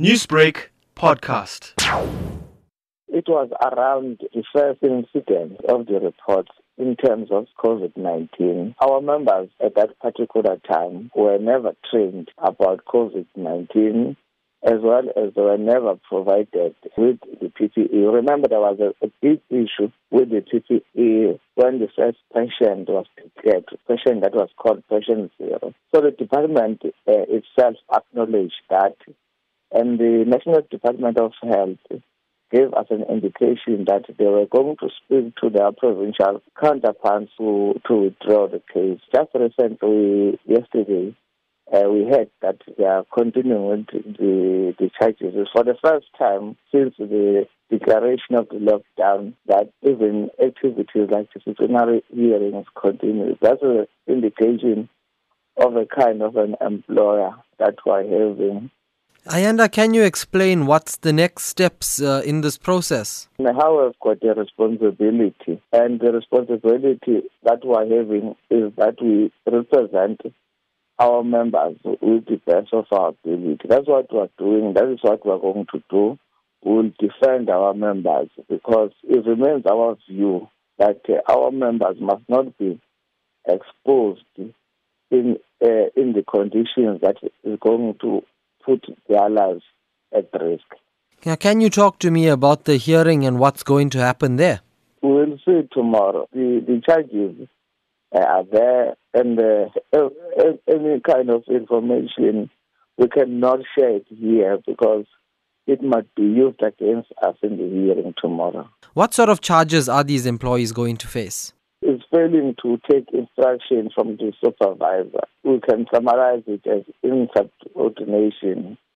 Newsbreak podcast. It was around the first incident of the report in terms of COVID 19. Our members at that particular time were never trained about COVID 19 as well as they were never provided with the PPE. Remember, there was a, a, big issue with the PPE when the first patient was declared, patient that was called patient zero. So the department uh, itself acknowledged that and the National Department of Health gave us an indication that they were going to speak to their provincial counterparts to, to withdraw the case. Just recently, yesterday, uh, we heard that they are continuing the, the charges. For the first time since the declaration of the lockdown, that even activities like disciplinary hearings continue. That's an indication of a kind of an employer that we're having Ayanda, can you explain what's the next steps uh, in this process? How we've got a responsibility, and the responsibility that we're having is that we represent our members with the best of our ability. That's what we're doing. That is what we're going to do. We'll defend our members because it remains our view that uh, our members must not be exposed in uh, in the conditions that is going to put their lives at risk. Now, can you talk to me about the hearing and what's going to happen there? We will see tomorrow. The, the charges are there, and uh, any kind of information we cannot share it here because it might be used against us in the hearing tomorrow. What sort of charges are these employees going to face? is failing to take instruction from the supervisor. We can summarize it as insubordination donation